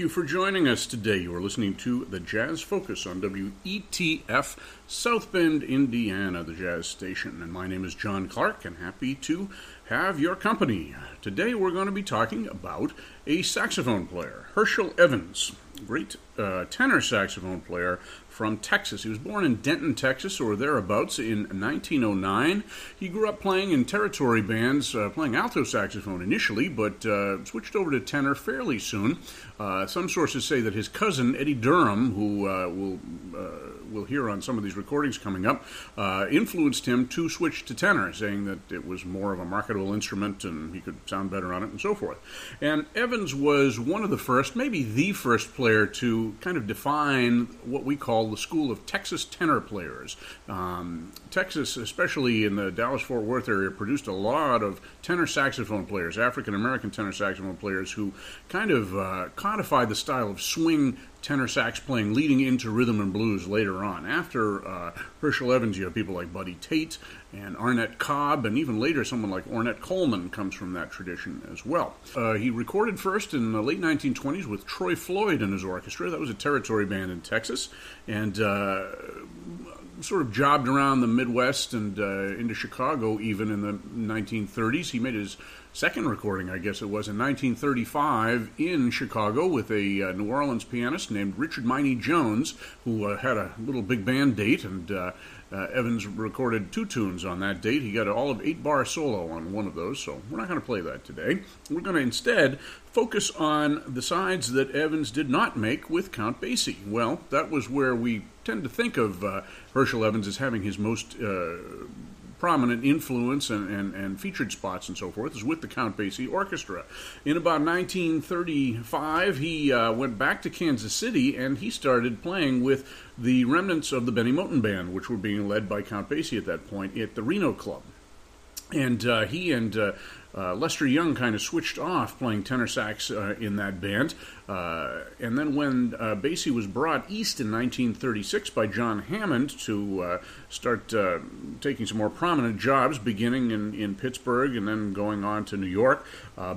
You for joining us today. You are listening to the Jazz Focus on WETF South Bend, Indiana, the Jazz Station. And my name is John Clark, and happy to have your company. Today we're going to be talking about a saxophone player, Herschel Evans, great uh, tenor saxophone player from Texas. He was born in Denton, Texas, or thereabouts, in 1909. He grew up playing in territory bands, uh, playing alto saxophone initially, but uh, switched over to tenor fairly soon. Uh, some sources say that his cousin, Eddie Durham, who uh, we'll hear on some of these recordings coming up, uh, influenced him to switch to tenor, saying that it was more of a marketable instrument and he could sound better on it and so forth. And Evans was one of the first, maybe the first player to kind of define what we call the school of Texas tenor players. Um, Texas, especially in the Dallas Fort Worth area, produced a lot of tenor saxophone players, African American tenor saxophone players, who kind of uh, codified the style of swing tenor sax playing leading into rhythm and blues later on. After uh, Herschel Evans, you have people like Buddy Tate and Arnett Cobb, and even later someone like Ornette Coleman comes from that tradition as well. Uh, he recorded first in the late 1920s with Troy Floyd and his orchestra. That was a territory band in Texas, and uh, sort of jobbed around the Midwest and uh, into Chicago even in the 1930s. He made his second recording, I guess it was, in 1935 in Chicago with a uh, New Orleans pianist named Richard Myknee Jones, who uh, had a little big band date, and uh, uh, Evans recorded two tunes on that date. He got all of eight bar solo on one of those, so we're not going to play that today. We're going to instead focus on the sides that Evans did not make with Count Basie. Well, that was where we tend to think of uh, Herschel Evans as having his most uh, prominent influence and, and, and featured spots and so forth is with the Count Basie Orchestra. In about 1935, he uh, went back to Kansas City and he started playing with the remnants of the Bennie Moten Band, which were being led by Count Basie at that point at the Reno Club. And uh, he and uh, uh, Lester Young kind of switched off playing tenor sax uh, in that band. Uh, and then when uh, Basie was brought east in 1936 by John Hammond to uh, start uh, taking some more prominent jobs, beginning in, in Pittsburgh and then going on to New York,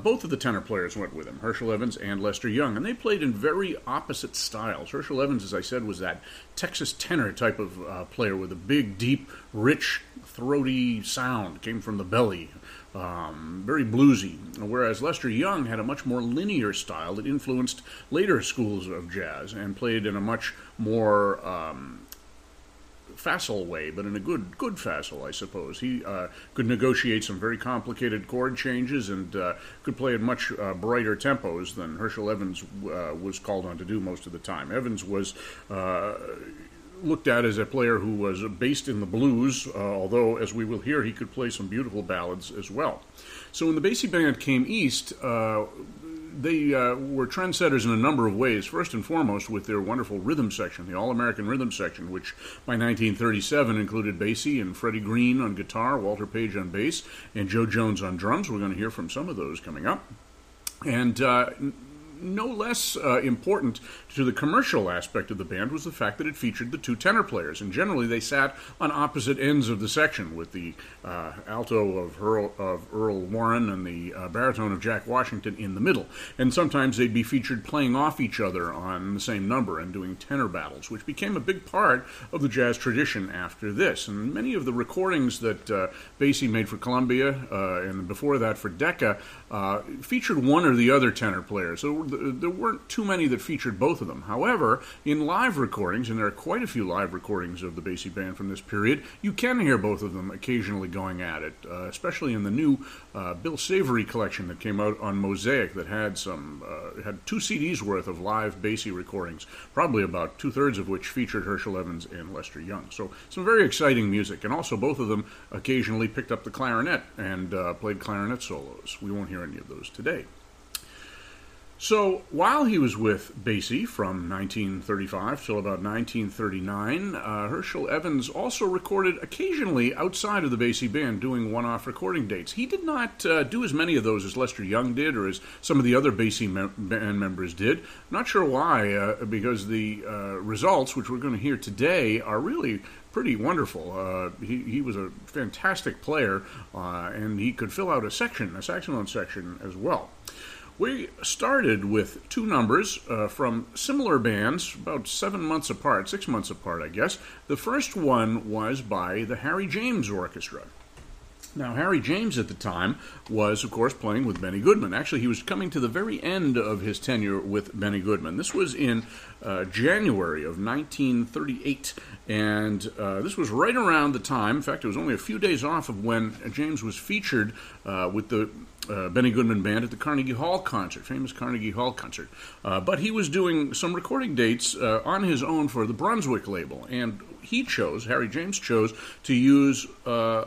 both of the tenor players went with him, Herschel Evans and Lester Young. And they played in very opposite styles. Herschel Evans, as I said, was that Texas tenor type of player with a big, deep, rich, throaty sound, came from the belly um, very bluesy, whereas Lester Young had a much more linear style that influenced later schools of jazz and played in a much more um, facile way, but in a good good facile, I suppose. He uh, could negotiate some very complicated chord changes and uh, could play at much uh, brighter tempos than Herschel Evans uh, was called on to do most of the time. Evans was uh, looked at as a player who was based in the blues, uh, although, as we will hear, he could play some beautiful ballads as well. So when the Basie Band came east, uh, they uh, were trendsetters in a number of ways. First and foremost, with their wonderful rhythm section, the All American Rhythm Section, which by 1937 included Basie and Freddie Green on guitar, Walter Page on bass, and Jo Jones on drums. We're going to hear from some of those coming up. And uh, no less uh, important to the commercial aspect of the band was the fact that it featured the two tenor players, and generally they sat on opposite ends of the section, with the uh, alto of Earl, of Earl, Warren and the uh, baritone of Jack Washington in the middle. And sometimes they'd be featured playing off each other on the same number and doing tenor battles, which became a big part of the jazz tradition after this. And many of the recordings that uh, Basie made for Columbia uh, and before that for Decca uh, featured one or the other tenor player. So there weren't too many that featured both of them. However, in live recordings, and there are quite a few live recordings of the Basie Band from this period, you can hear both of them occasionally going at it, uh, especially in the new uh, Bill Savory collection that came out on Mosaic that had some uh, had two CDs worth of live Basie recordings, probably about two thirds of which featured Herschel Evans and Lester Young. So some very exciting music, and also both of them occasionally picked up the clarinet and uh, played clarinet solos. We won't hear any of those today. So while he was with Basie from 1935 till about 1939, uh, Herschel Evans also recorded occasionally outside of the Basie band, doing one-off recording dates. He did not uh, do as many of those as Lester Young did, or as some of the other Basie mem- band members did. Not sure why, uh, because the uh, results, which we're going to hear today, are really pretty wonderful. Uh, he, he was a fantastic player, uh, and he could fill out a section, a saxophone section as well. We started with two numbers uh, from similar bands, about seven months apart, six months apart, I guess. The first one was by the Harry James Orchestra. Now, Harry James at the time was, of course, playing with Benny Goodman. Actually, he was coming to the very end of his tenure with Benny Goodman. This was in uh, January of 1938, and uh, this was right around the time, in fact, it was only a few days off of when James was featured uh, with the uh, Benny Goodman Band at the Carnegie Hall concert, famous Carnegie Hall concert. Uh, but he was doing some recording dates uh, on his own for the Brunswick label, and he chose, Harry James chose, to use uh,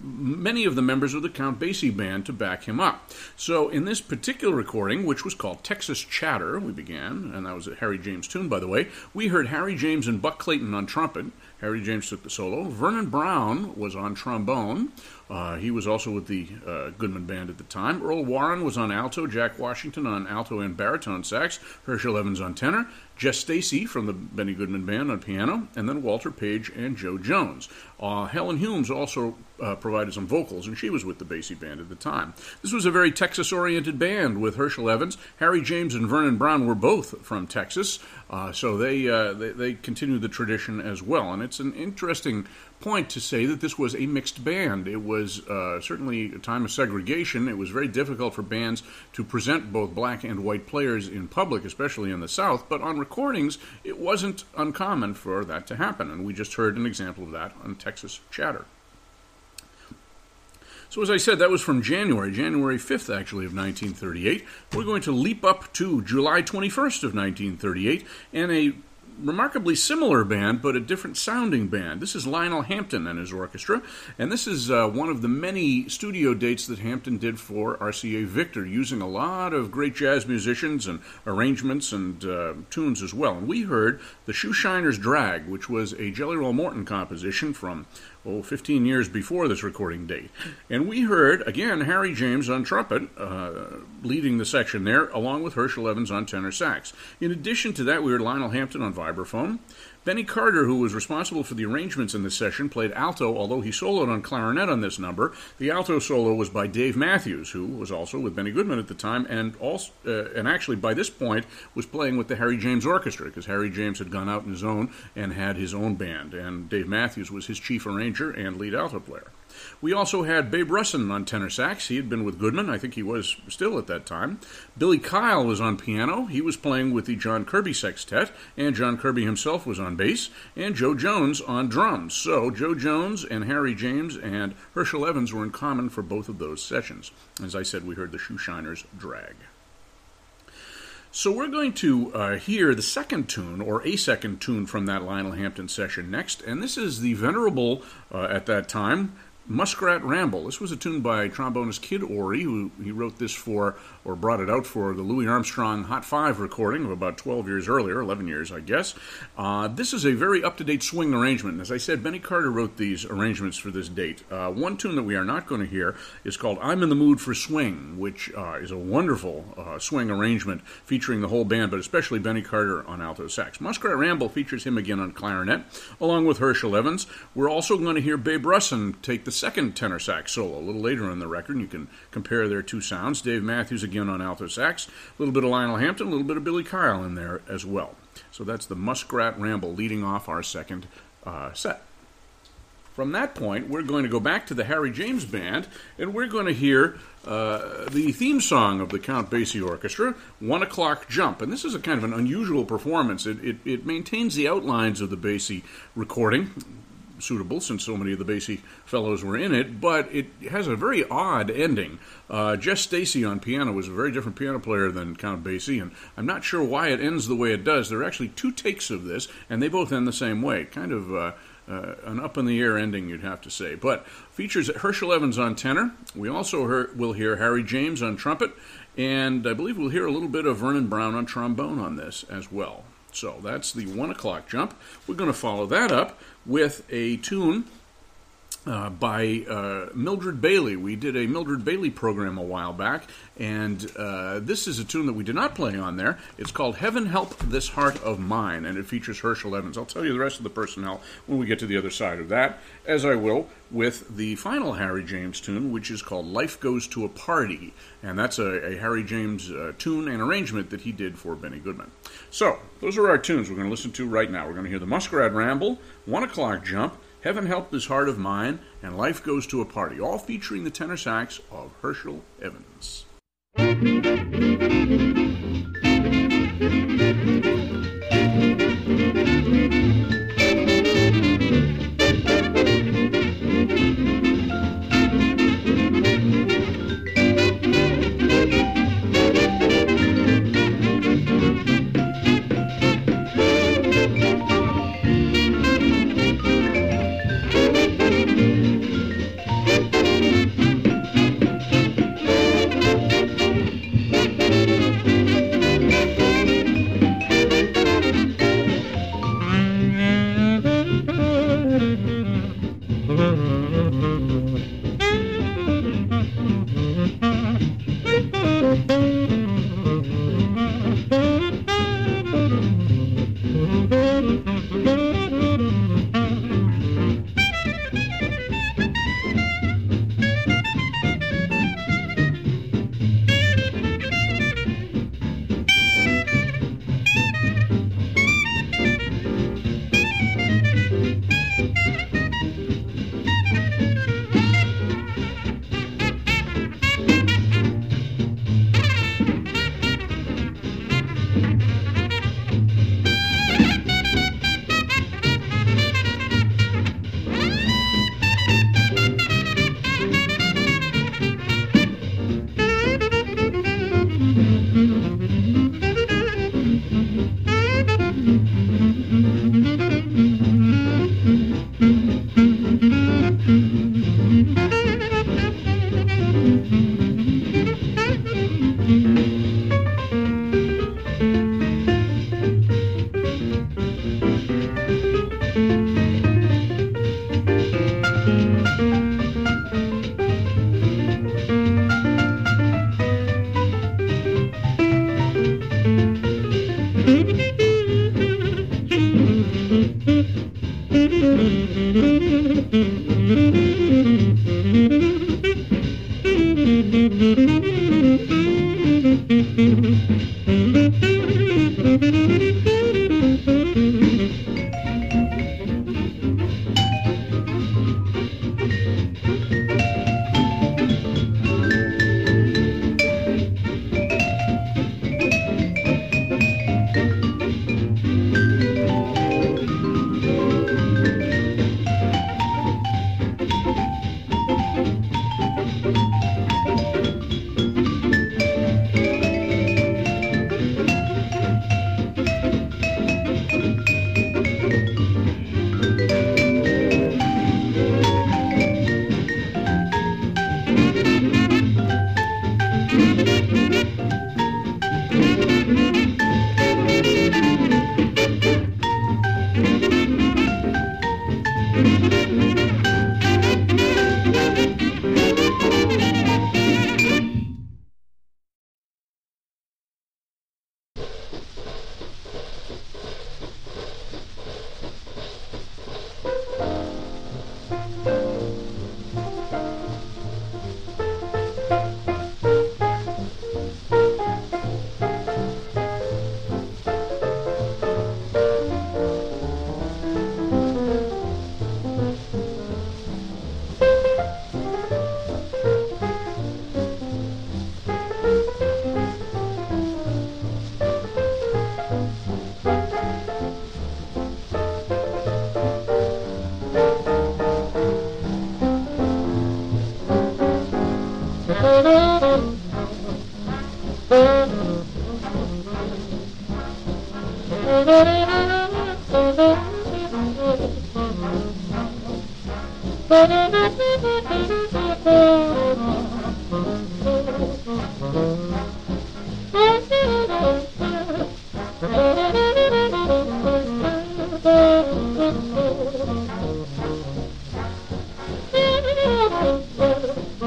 many of the members of the Count Basie band to back him up. So, in this particular recording, which was called Texas Chatter, we began, and that was a Harry James tune, by the way, we heard Harry James and Buck Clayton on trumpet. Harry James took the solo. Vernon Brown was on trombone. Uh, he was also with the uh, Goodman Band at the time. Earle Warren was on alto, Jack Washington on alto and baritone sax, Herschel Evans on tenor, Jess Stacy from the Benny Goodman Band on piano, and then Walter Page and Jo Jones. Uh, Helen Humes also uh, provided some vocals, and she was with the Basie Band at the time. This was a very Texas oriented band with Herschel Evans. Harry James and Vernon Brown were both from Texas, uh, so they, uh, they, they continued the tradition as well. And it's an interesting point to say that this was a mixed band. It was uh, certainly a time of segregation. It was very difficult for bands to present both black and white players in public, especially in the South, but on recordings, it wasn't uncommon for that to happen. And we just heard an example of that on Texas Chatter. So, as I said, that was from January, January 5th, actually, of 1938. We're going to leap up to July 21st of 1938 and a remarkably similar band, but a different sounding band. This is Lionel Hampton and his orchestra, and this is uh, one of the many studio dates that Hampton did for RCA Victor, using a lot of great jazz musicians and arrangements and uh, tunes as well. And we heard the Shoeshiner's Drag, which was a Jelly Roll Morton composition from oh, 15 years before this recording date. And we heard, again, Harry James on trumpet, uh, leading the section there, along with Herschel Evans on tenor sax. In addition to that, we heard Lionel Hampton on vibraphone. Benny Carter, who was responsible for the arrangements in this session, played alto, although he soloed on clarinet on this number. The alto solo was by Dave Matthews, who was also with Benny Goodman at the time, and also, uh, and actually by this point was playing with the Harry James Orchestra because Harry James had gone out on his own and had his own band, and Dave Matthews was his chief arranger and lead alto player. We also had Babe Russin on tenor sax. He had been with Goodman. I think he was still at that time. Billy Kyle was on piano. He was playing with the John Kirby Sextet, and John Kirby himself was on bass, and Jo Jones on drums. So Jo Jones and Harry James and Herschel Evans were in common for both of those sessions. As I said, we heard the Shoeshiners drag. So we're going to uh, hear the second tune, or a second tune from that Lionel Hampton session next, and this is the venerable, uh, at that time, Muskrat Ramble. This was a tune by trombonist Kid Ory, who he wrote this for, or brought it out for, the Louis Armstrong Hot Five recording of about 12 years earlier, 11 years, I guess. Uh, this is a very up to date swing arrangement. As I said, Benny Carter wrote these arrangements for this date. Uh, one tune that we are not going to hear is called I'm in the Mood for Swing, which uh, is a wonderful uh, swing arrangement featuring the whole band, but especially Benny Carter on alto sax. Muskrat Ramble features him again on clarinet, along with Herschel Evans. We're also going to hear Babe Russin take the second tenor sax solo a little later in the record, and you can compare their two sounds. Dave Matthews again on alto sax, a little bit of Lionel Hampton, a little bit of Billy Kyle in there as well. So that's the Muskrat Ramble leading off our second uh, set. From that point, we're going to go back to the Harry James Band, and we're going to hear uh, the theme song of the Count Basie Orchestra, One O'Clock Jump. And this is a kind of an unusual performance. It, it, it maintains the outlines of the Basie recording, suitable since so many of the Basie fellows were in it, but it has a very odd ending. Uh, Jess Stacy on piano was a very different piano player than Count Basie, and I'm not sure why it ends the way it does. There are actually two takes of this, and they both end the same way. Kind of uh, uh, an up in the air ending, you'd have to say. But features Herschel Evans on tenor. We also hear, will hear Harry James on trumpet, and I believe we'll hear a little bit of Vernon Brown on trombone on this as well. So that's the one o'clock jump. We're going to follow that up with a tune uh, by uh, Mildred Bailey. We did a Mildred Bailey program a while back, and uh, this is a tune that we did not play on there. It's called Heaven Help This Heart of Mine, and it features Herschel Evans. I'll tell you the rest of the personnel when we get to the other side of that, as I will with the final Harry James tune, which is called Life Goes to a Party, and that's a, a Harry James uh, tune and arrangement that he did for Benny Goodman. So, those are our tunes we're going to listen to right now. We're going to hear the Muskrat Ramble, One O'Clock Jump, Heaven Help This Heart of Mine, and Life Goes to a Party, all featuring the tenor sax of Herschel Evans.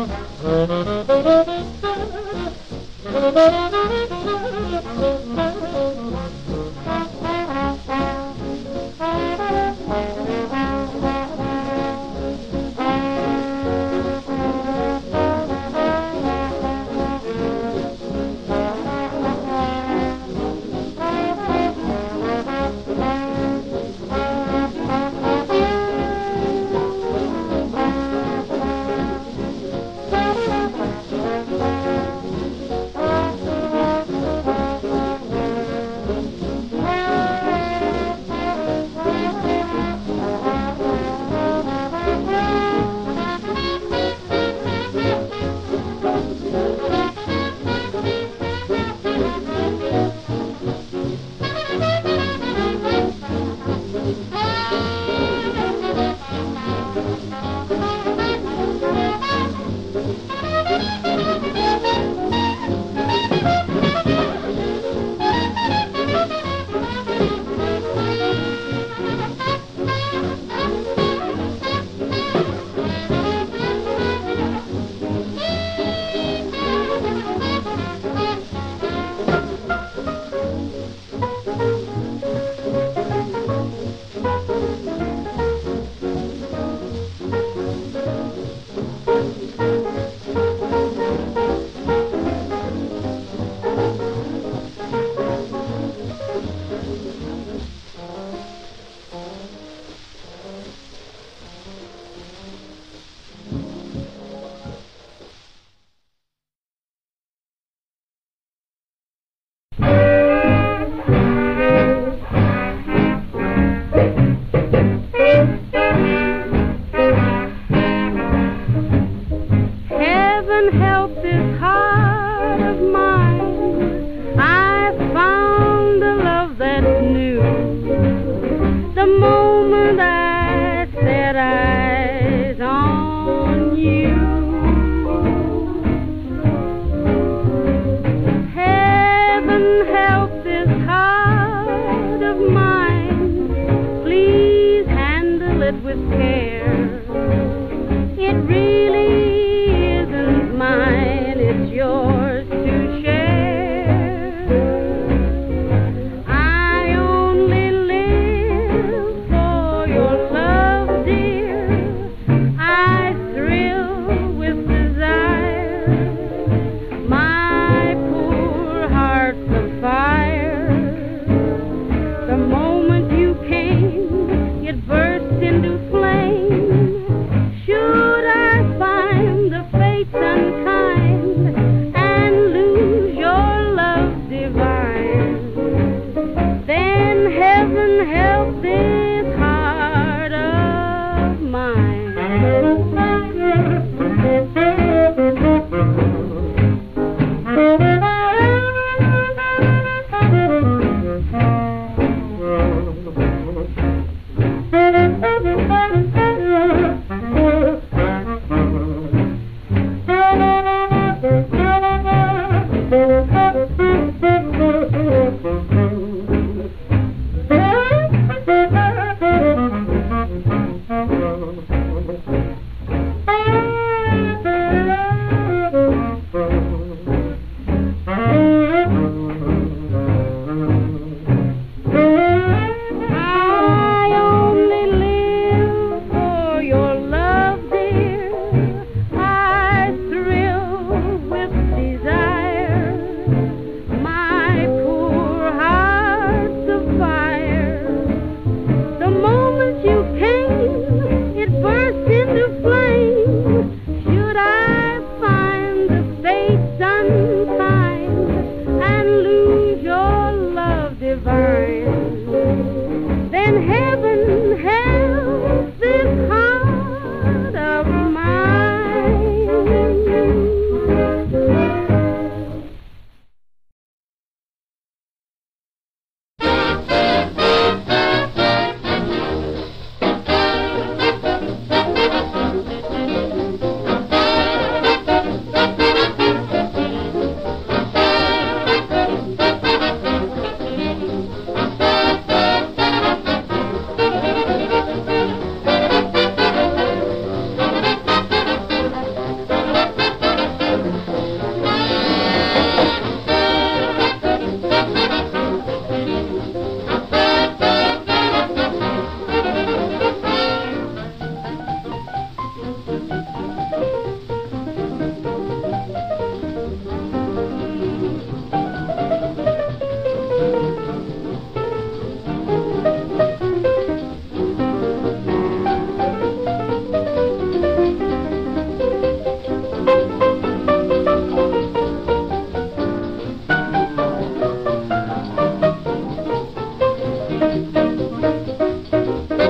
Thank you.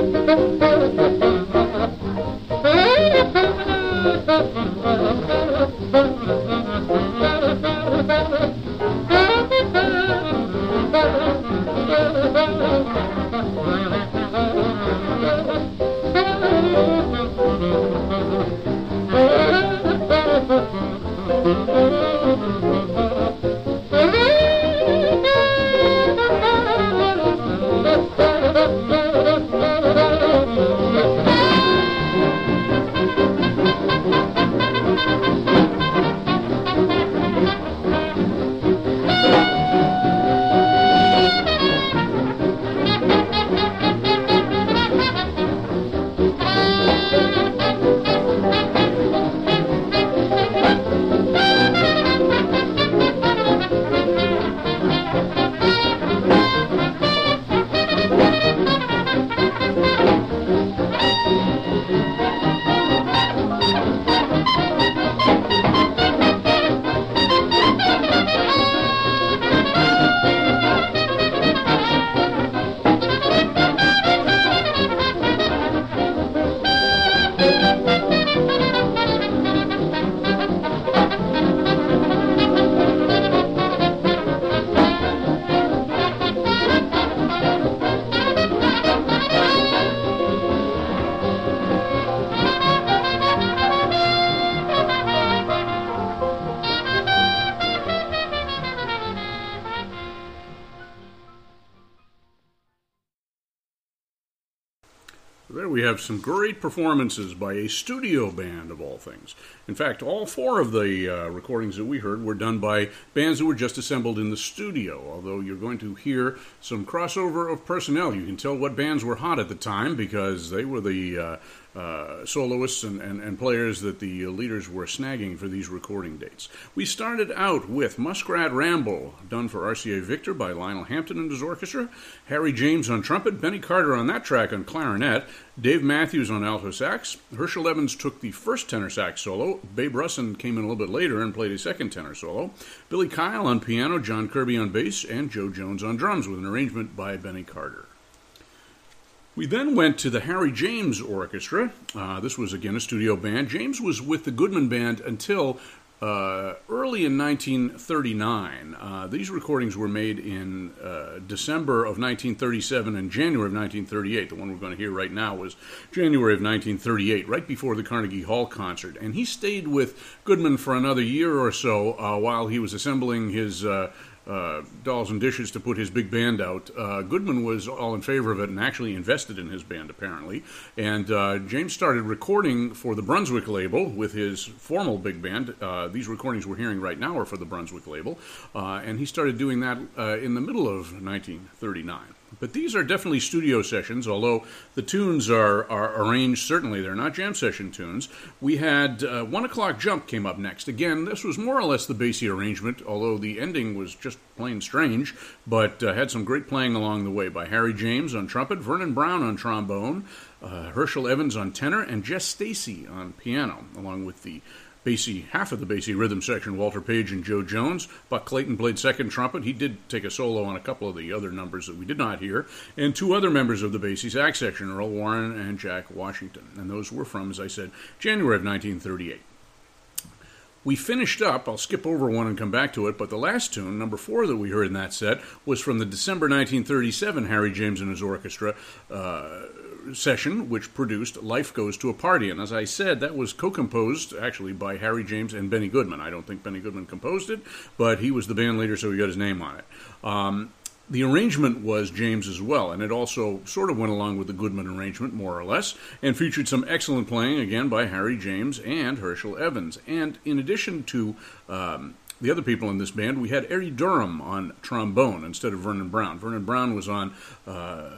Thank you. Have some great performances by a studio band of all things. In fact, all four of the uh, recordings that we heard were done by bands that were just assembled in the studio. Although you're going to hear some crossover of personnel, you can tell what bands were hot at the time because they were the uh, uh, soloists and, and, and, players that the leaders were snagging for these recording dates. We started out with Muskrat Ramble, done for RCA Victor by Lionel Hampton and his orchestra, Harry James on trumpet, Benny Carter on that track on clarinet, Dave Matthews on alto sax, Herschel Evans took the first tenor sax solo, Babe Russin came in a little bit later and played a second tenor solo, Billy Kyle on piano, John Kirby on bass, and Jo Jones on drums with an arrangement by Benny Carter. We then went to the Harry James Orchestra. Uh, this was again a studio band. James was with the Goodman Band until uh, early in 1939. Uh, these recordings were made in uh, December of 1937 and January of 1938. The one we're going to hear right now was January of 1938, right before the Carnegie Hall concert. And he stayed with Goodman for another year or so uh, while he was assembling his uh, Dolls and Dishes to put his big band out. Uh, Goodman was all in favor of it and actually invested in his band, apparently. And uh, James started recording for the Brunswick label with his formal big band. Uh, these recordings we're hearing right now are for the Brunswick label. Uh, and he started doing that uh, in the middle of 1939. But these are definitely studio sessions, although the tunes are, are arranged certainly. They're not jam session tunes. We had uh, One O'Clock Jump came up next. Again, this was more or less the Basie arrangement, although the ending was just plain strange, but uh, had some great playing along the way by Harry James on trumpet, Vernon Brown on trombone, uh, Herschel Evans on tenor, and Jess Stacy on piano, along with the Basie, half of the Basie rhythm section, Walter Page and Jo Jones. Buck Clayton played second trumpet. He did take a solo on a couple of the other numbers that we did not hear. And two other members of the Basie sax section, Earle Warren and Jack Washington. And those were from, as I said, January of 1938. We finished up, I'll skip over one and come back to it, but the last tune, number four that we heard in that set, was from the December 1937 Harry James and his orchestra. Uh, session, which produced Life Goes to a Party. And as I said, that was co composed actually by Harry James and Benny Goodman. I don't think Benny Goodman composed it, but he was the band leader, so he got his name on it. Um, the arrangement was James as well, and it also sort of went along with the Goodman arrangement, more or less, and featured some excellent playing, again, by Harry James and Herschel Evans. And in addition to um, the other people in this band, we had Eddie Durham on trombone instead of Vernon Brown. Vernon Brown was on uh,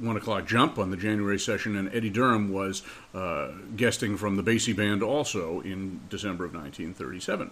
one o'clock jump on the January session, and Eddie Durham was uh, guesting from the Basie Band also in December of 1937.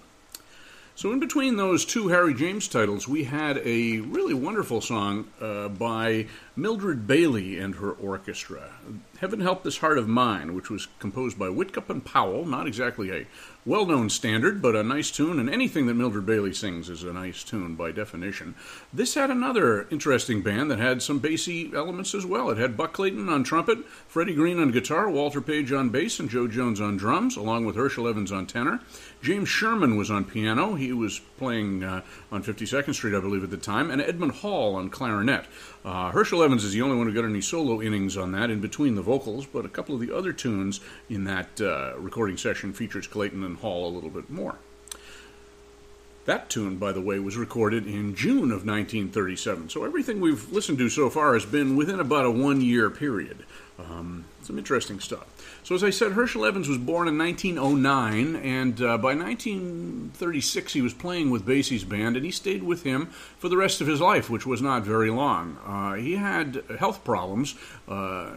So, in between those two Harry James titles, we had a really wonderful song uh, by Mildred Bailey and her orchestra. Heaven Help This Heart of Mine, which was composed by Whitcup and Powell, not exactly a well known standard, but a nice tune, and anything that Mildred Bailey sings is a nice tune by definition. This had another interesting band that had some Basie elements as well. It had Buck Clayton on trumpet, Freddie Green on guitar, Walter Page on bass, and Jo Jones on drums, along with Herschel Evans on tenor. James Sherman was on piano. He was playing uh, on 52nd Street, I believe, at the time, and Edmond Hall on clarinet. Uh, Herschel Evans is the only one who got any solo innings on that in between the vocals, but a couple of the other tunes in that uh, recording session features Clayton and Hall a little bit more. That tune, by the way, was recorded in June of 1937. So everything we've listened to so far has been within about a one year period. Um, some interesting stuff. So, as I said, Herschel Evans was born in 1909, and uh, by 1936 he was playing with Basie's band, and he stayed with him for the rest of his life, which was not very long. Uh, he had health problems. Uh,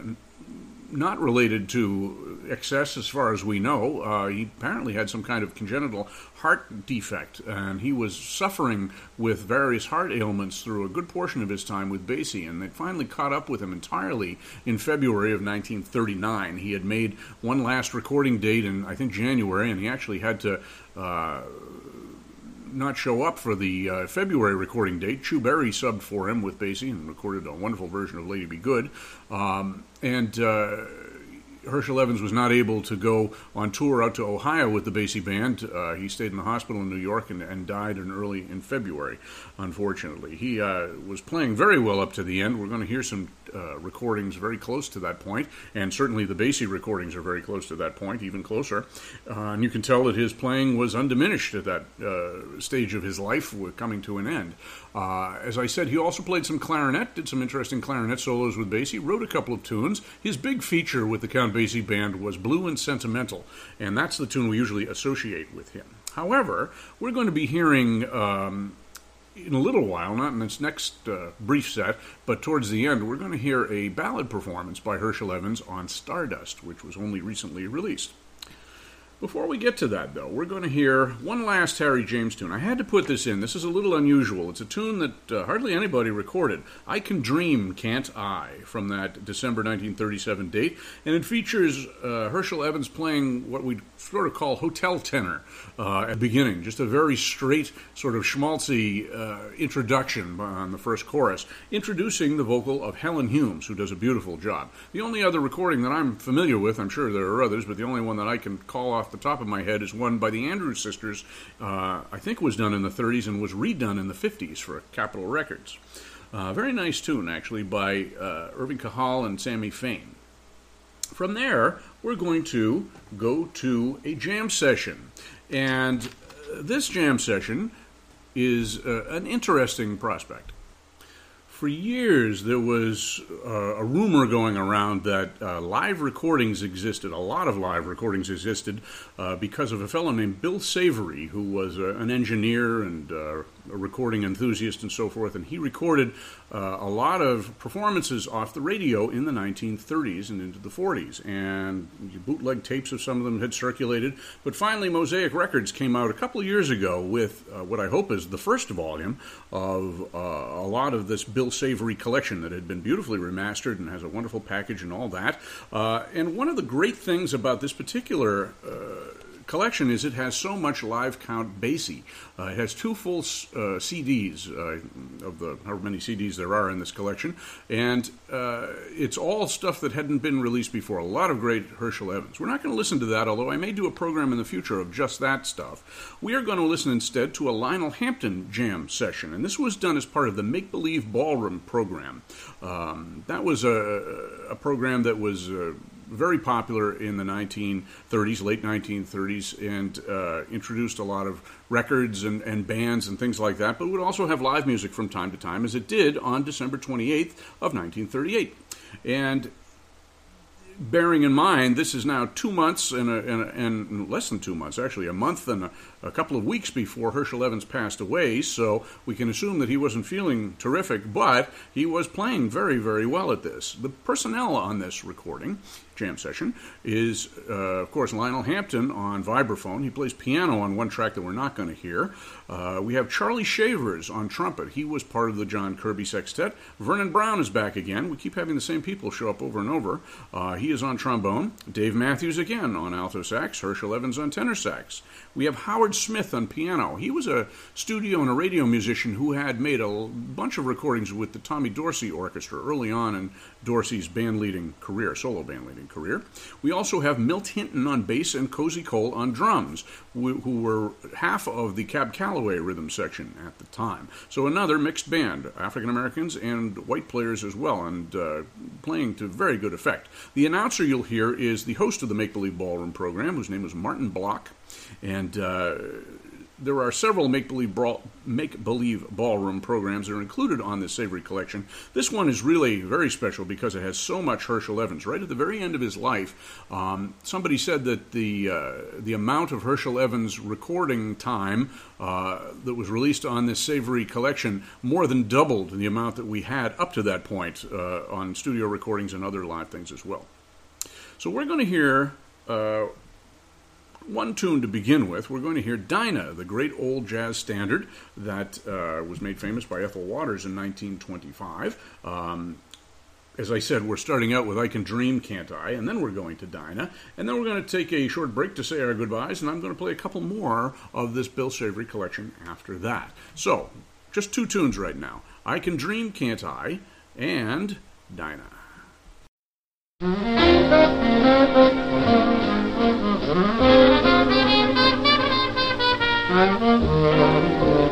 not related to excess, as far as we know. Uh, he apparently had some kind of congenital heart defect, and he was suffering with various heart ailments through a good portion of his time with Basie, and they finally caught up with him entirely in February of 1939. He had made one last recording date in, I think, January, and he actually had to. Uh, not show up for the uh, February recording date. Chu Berry subbed for him with Basie and recorded a wonderful version of Lady Be Good. Um, and uh, Herschel Evans was not able to go on tour out to Ohio with the Basie Band. Uh, he stayed in the hospital in New York and, and, died in early in February, unfortunately. He uh, was playing very well up to the end. We're going to hear some uh, recordings very close to that point, and certainly the Basie recordings are very close to that point, even closer. Uh, and you can tell that his playing was undiminished at that uh, stage of his life, coming to an end. Uh, as I said, he also played some clarinet, did some interesting clarinet solos with Basie, wrote a couple of tunes. His big feature with the Count Basie Band was Blue and Sentimental, and that's the tune we usually associate with him. However, we're going to be hearing um, in a little while, not in this next uh, brief set, but towards the end, we're going to hear a ballad performance by Herschel Evans on Stardust, which was only recently released. Before we get to that, though, we're going to hear one last Harry James tune. I had to put this in. This is a little unusual. It's a tune that uh, hardly anybody recorded. I Can Dream, Can't I, from that December 1937 date. And it features uh, Herschel Evans playing what we'd sort of call hotel tenor uh, at the beginning. Just a very straight, sort of schmaltzy uh, introduction on the first chorus, introducing the vocal of Helen Humes, who does a beautiful job. The only other recording that I'm familiar with, I'm sure there are others, but the only one that I can call off the top of my head is one by the Andrews sisters. Uh, I think was done in the 30s and was redone in the 50s for Capitol Records. Uh, very nice tune, actually, by uh, Irving Kahal and Sammy Fain. From there, we're going to go to a jam session. And uh, this jam session is uh, an interesting prospect for years there was uh, a rumor going around that uh, live recordings existed. A lot of live recordings existed uh, because of a fellow named Bill Savory, who was uh, an engineer and a recording enthusiast and so forth. And he recorded uh, a lot of performances off the radio in the 1930s and into the 40s. And bootleg tapes of some of them had circulated. But finally, Mosaic Records came out a couple of years ago with what I hope is the first volume of a lot of this Bill Bill Savory collection that had been beautifully remastered and has a wonderful package and all that. Uh, and one of the great things about this particular uh, collection is it has so much live count Basie. Uh, it has two full uh, CDs uh, of the however many CDs there are in this collection, and uh, it's all stuff that hadn't been released before. A lot of great Herschel Evans. We're not going to listen to that, although I may do a program in the future of just that stuff. We are going to listen instead to a Lionel Hampton jam session, and this was done as part of the Make Believe Ballroom program. Um, that was a, a, program that was uh, very popular in the 1930s, late 1930s, and uh, introduced a lot of records and, and bands and things like that, but would also have live music from time to time, as it did on December 28th of 1938. And bearing in mind this is now two months and, a, and, a, and, less than two months, actually, a month and a, a, couple of weeks before Herschel Evans passed away, so we can assume that he wasn't feeling terrific, but he was playing very, very well at this. The personnel on this recording jam session is, uh, of course, Lionel Hampton on vibraphone. He plays piano on one track that we're not going to hear. Uh, we have Charlie Shavers on trumpet. He was part of the John Kirby Sextet. Vernon Brown is back again. We keep having the same people show up over and over. Uh, he is on trombone. Dave Matthews again on alto sax. Herschel Evans on tenor sax. We have Howard Smith on piano. He was a studio and a radio musician who had made a bunch of recordings with the Tommy Dorsey Orchestra early on in Dorsey's band leading career, solo band leading career. We also have Milt Hinton on bass and Cozy Cole on drums, who were half of the Cab Calloway rhythm section at the time. So another mixed band, African Americans and white players as well, and uh, playing to very good effect. The announcer you'll hear is the host of the Make Believe Ballroom program, whose name is Martin Block, and uh, there are several make believe make believe ballroom programs that are included on this Savory collection. This one is really very special because it has so much Herschel Evans. Right at the very end of his life, um, somebody said that the uh, the amount of Herschel Evans recording time uh, that was released on this Savory collection more than doubled the amount that we had up to that point uh, on studio recordings and other live things as well. So we're going to hear uh, one tune to begin with. We're going to hear Dinah, the great old jazz standard that uh, was made famous by Ethel Waters in 1925. Um, as I said, we're starting out with I Can Dream, Can't I? And then we're going to Dinah. And then we're going to take a short break to say our goodbyes, and I'm going to play a couple more of this Bill Savory collection after that. So, just two tunes right now I Can Dream, Can't I? and Dinah. Thank you.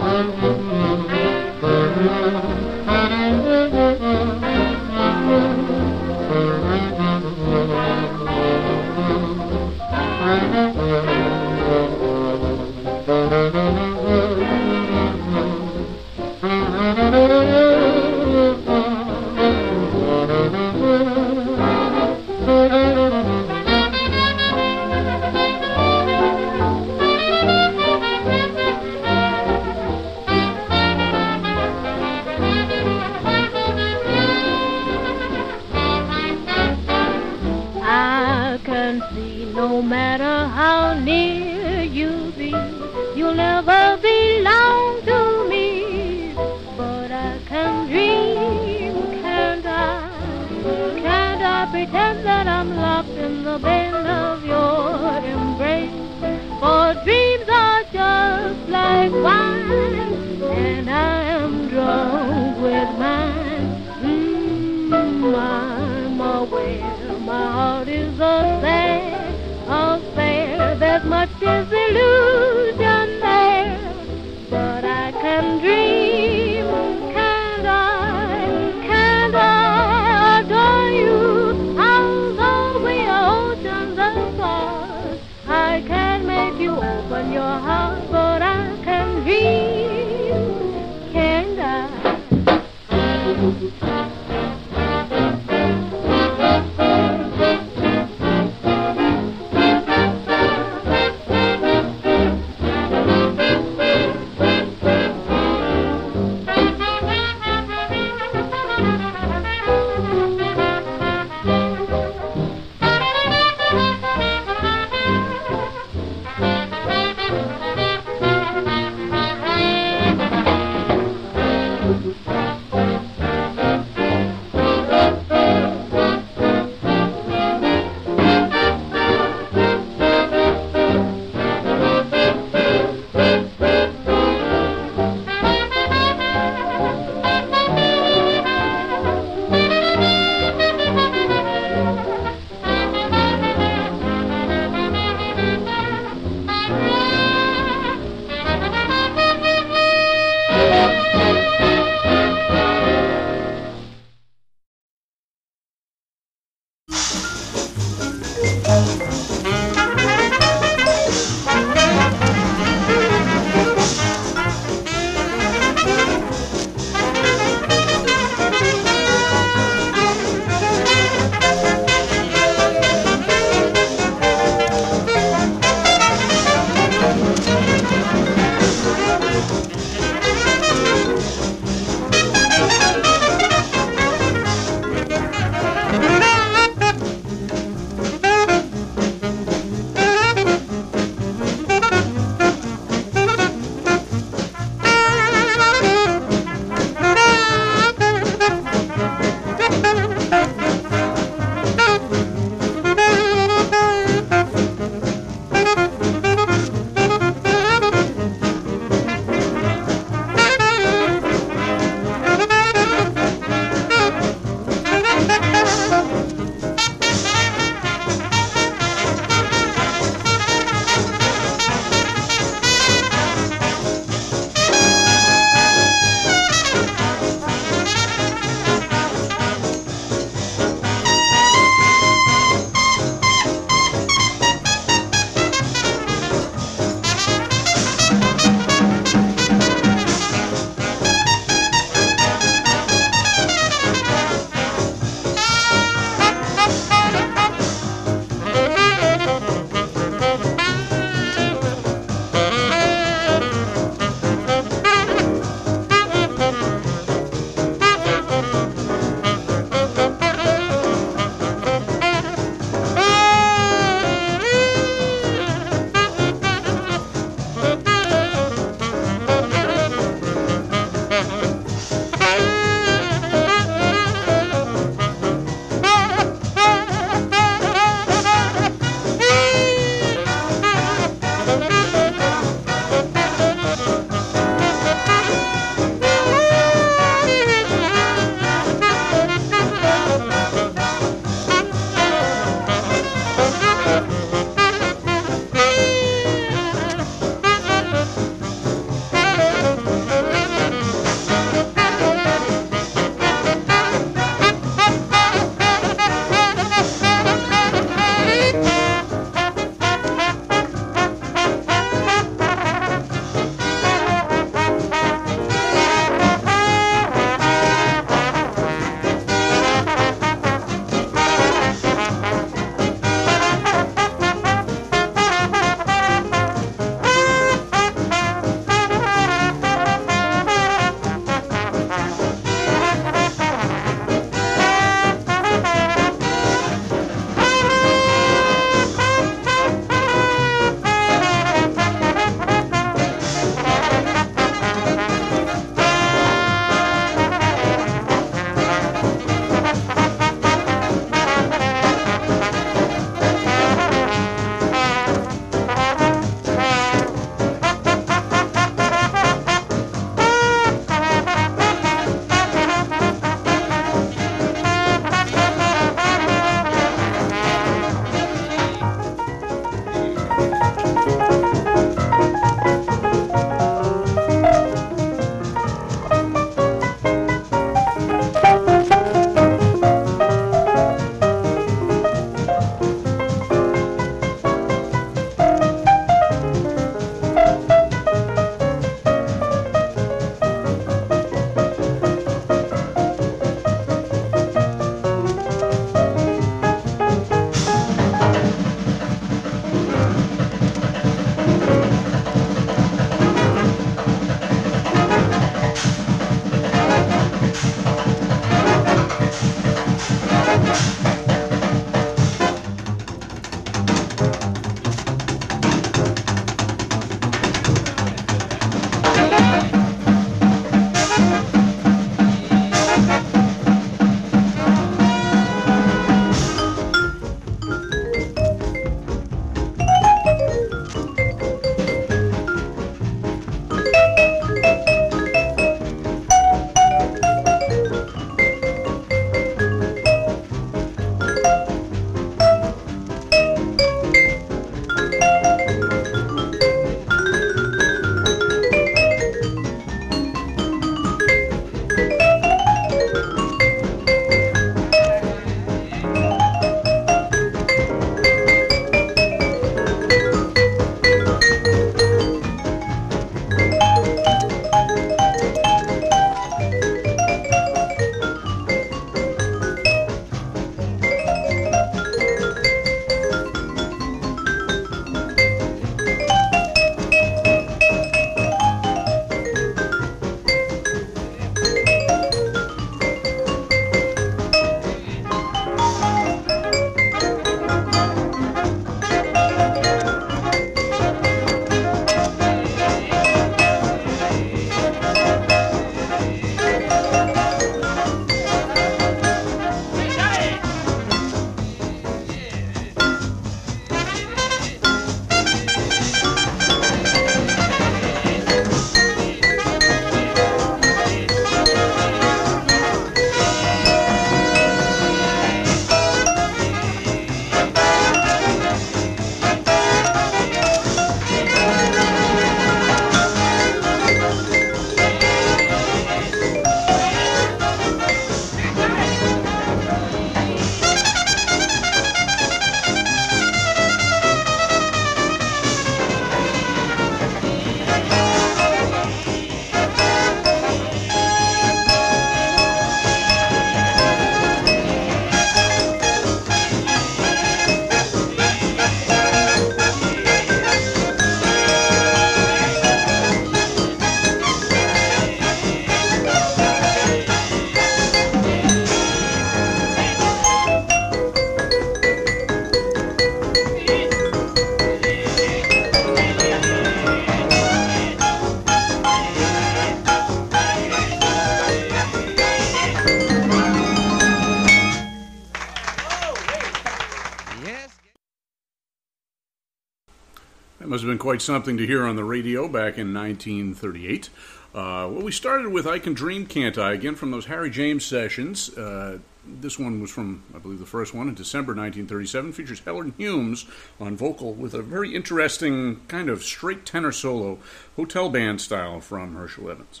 Quite something to hear on the radio back in 1938. Uh, well, we started with I Can Dream, Can't I? Again from those Harry James sessions. Uh, this one was from, I believe, the first one in December 1937. Features Helen Humes on vocal with a very interesting kind of straight tenor solo, hotel band style from Herschel Evans.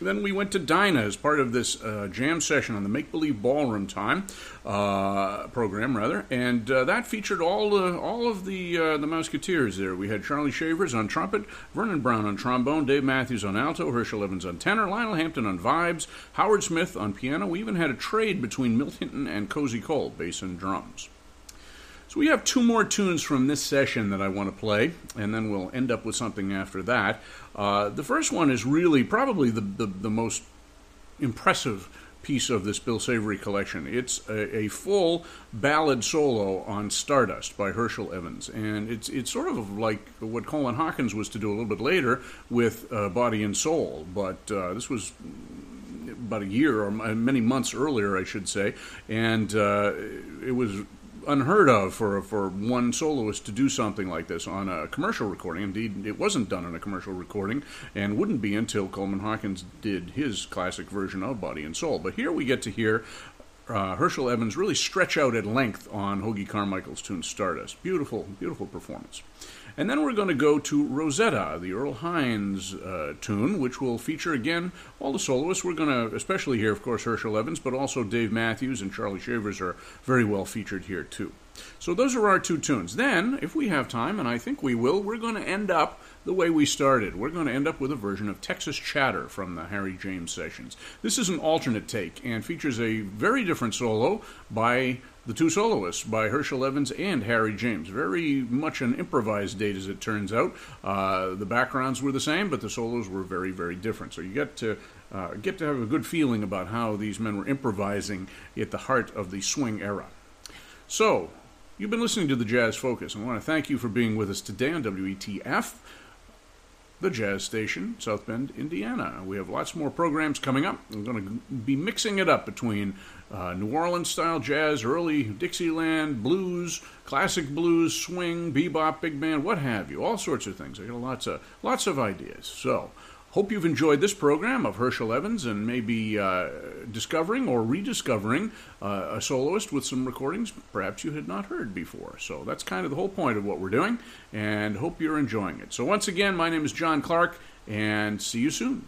Then we went to Dinah as part of this uh, jam session on the Make Believe Ballroom Time uh, program, rather, and uh, that featured all the all of the uh, the Musketeers. There, we had Charlie Shavers on trumpet, Vernon Brown on trombone, Dave Matthews on alto, Herschel Evans on tenor, Lionel Hampton on vibes, Howard Smith on piano. We even had a trade between Milt Hinton and Cozy Cole, bass and drums. So we have two more tunes from this session that I want to play, and then we'll end up with something after that. Uh, the first one is really probably the, the, the, most impressive piece of this Bill Savory collection. It's a, a, full ballad solo on Stardust by Herschel Evans, and it's it's sort of like what Coleman Hawkins was to do a little bit later with uh, Body and Soul, but uh, this was about a year or many months earlier, I should say, and uh, it was unheard of for for one soloist to do something like this on a commercial recording. Indeed, it wasn't done on a commercial recording, and wouldn't be until Coleman Hawkins did his classic version of Body and Soul. But here we get to hear uh, Herschel Evans really stretch out at length on Hoagy Carmichael's tune Stardust. Beautiful, beautiful performance. And then we're going to go to Rosetta, the Earl Hines uh, tune, which will feature again all the soloists. We're going to especially hear, of course, Herschel Evans, but also Dave Matthews and Charlie Shavers are very well featured here too. So those are our two tunes. Then, if we have time, and I think we will, we're going to end up the way we started. We're going to end up with a version of Texas Chatter from the Harry James sessions. This is an alternate take and features a very different solo by the two soloists by Herschel Evans and Harry James. Very much an improvised date, as it turns out. Uh, the backgrounds were the same, but the solos were very, very different. So you get to uh, get to have a good feeling about how these men were improvising at the heart of the swing era. So, you've been listening to the Jazz Focus. And I want to thank you for being with us today on WETF the Jazz Station, South Bend, Indiana. We have lots more programs coming up. I'm going to be mixing it up between uh, New Orleans style jazz, early Dixieland, blues, classic blues, swing, bebop, big band, what have you, all sorts of things. I got lots of lots of ideas. So. Hope you've enjoyed this program of Herschel Evans and maybe uh, discovering or rediscovering uh, a soloist with some recordings perhaps you had not heard before. So that's kind of the whole point of what we're doing, and hope you're enjoying it. So, once again, my name is John Clark, and see you soon.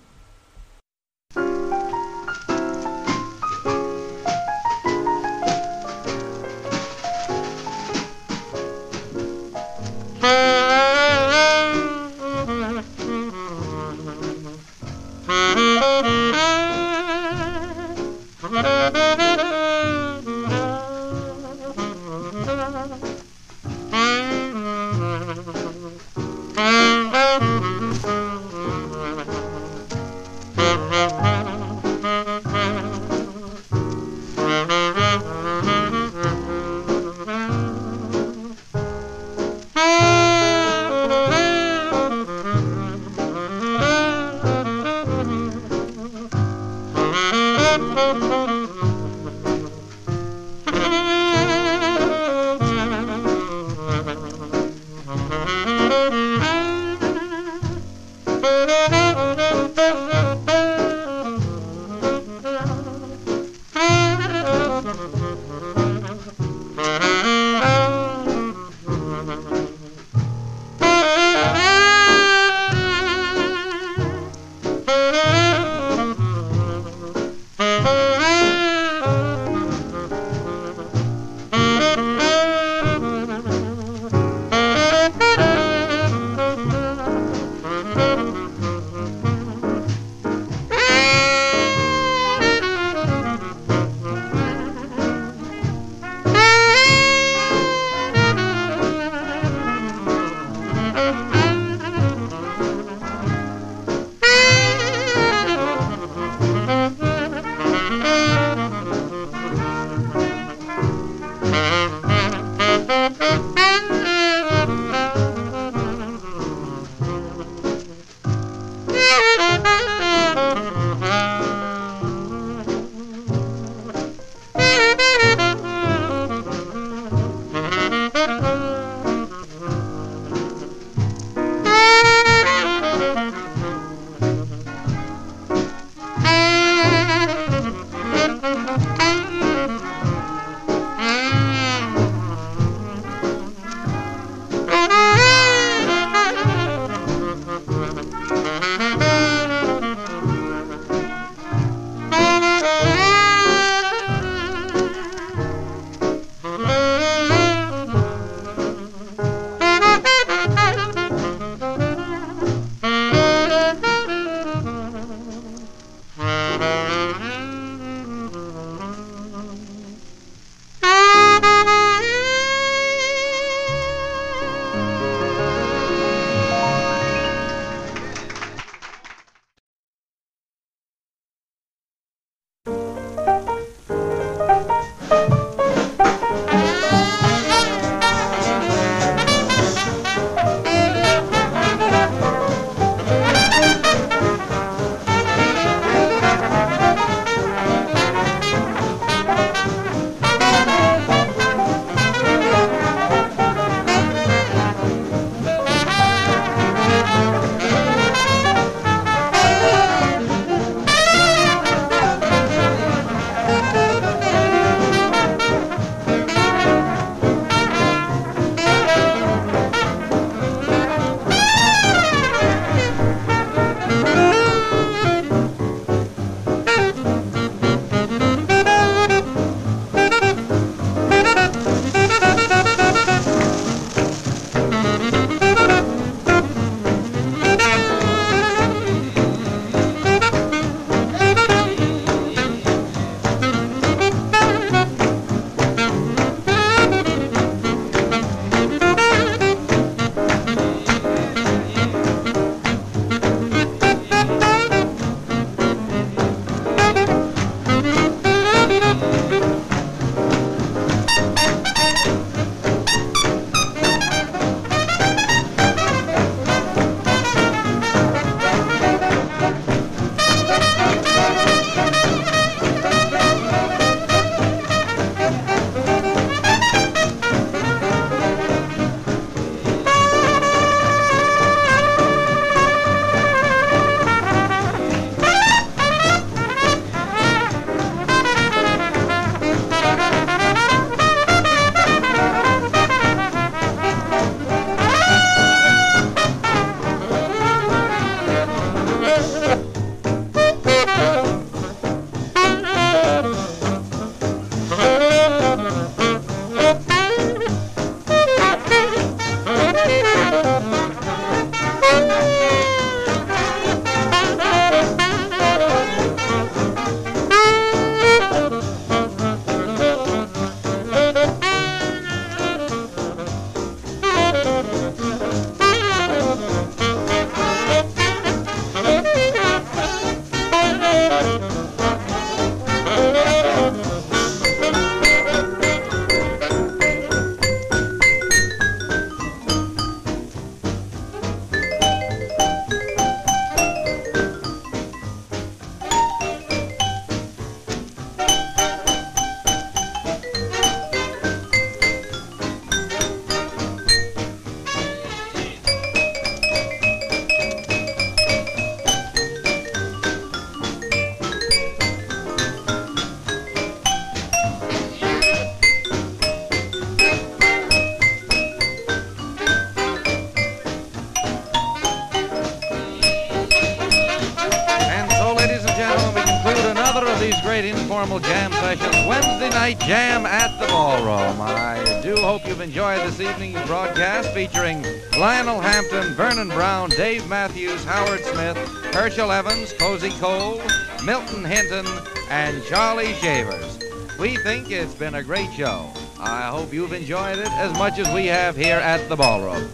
Wednesday night jam at the ballroom. I do hope you've enjoyed this evening's broadcast featuring Lionel Hampton, Vernon Brown, Dave Matthews, Howard Smith, Herschel Evans, Cozy Cole, Milton Hinton, and Charlie Shavers. We think it's been a great show. I hope you've enjoyed it as much as we have here at the ballroom.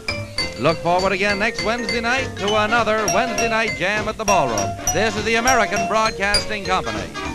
Look forward again next Wednesday night to another Wednesday night jam at the ballroom. This is the American Broadcasting Company.